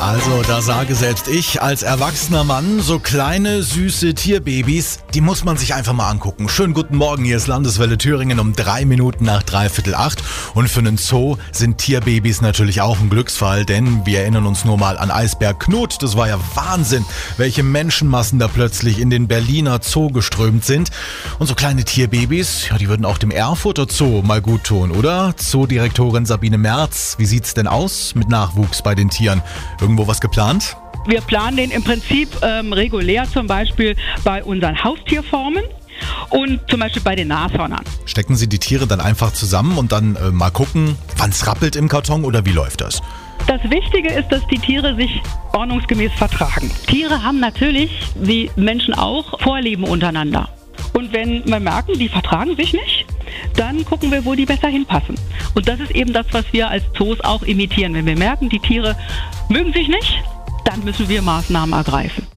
Also, da sage selbst ich als erwachsener Mann, so kleine, süße Tierbabys, die muss man sich einfach mal angucken. Schönen guten Morgen, hier ist Landeswelle Thüringen um drei Minuten nach dreiviertel acht. Und für einen Zoo sind Tierbabys natürlich auch ein Glücksfall, denn wir erinnern uns nur mal an Eisberg Knut. Das war ja Wahnsinn, welche Menschenmassen da plötzlich in den Berliner Zoo geströmt sind. Und so kleine Tierbabys, ja, die würden auch dem Erfurter Zoo mal gut tun, oder? Zoodirektorin Sabine Merz, wie sieht's denn aus mit Nachwuchs bei den Tieren? Irgendwo was geplant? Wir planen den im Prinzip ähm, regulär zum Beispiel bei unseren Haustierformen und zum Beispiel bei den Nashörnern. Stecken Sie die Tiere dann einfach zusammen und dann äh, mal gucken, wann es rappelt im Karton oder wie läuft das? Das Wichtige ist, dass die Tiere sich ordnungsgemäß vertragen. Tiere haben natürlich, wie Menschen auch, Vorlieben untereinander. Und wenn wir merken, die vertragen sich nicht, dann gucken wir, wo die besser hinpassen. Und das ist eben das, was wir als Zoos auch imitieren. Wenn wir merken, die Tiere mögen sich nicht, dann müssen wir Maßnahmen ergreifen.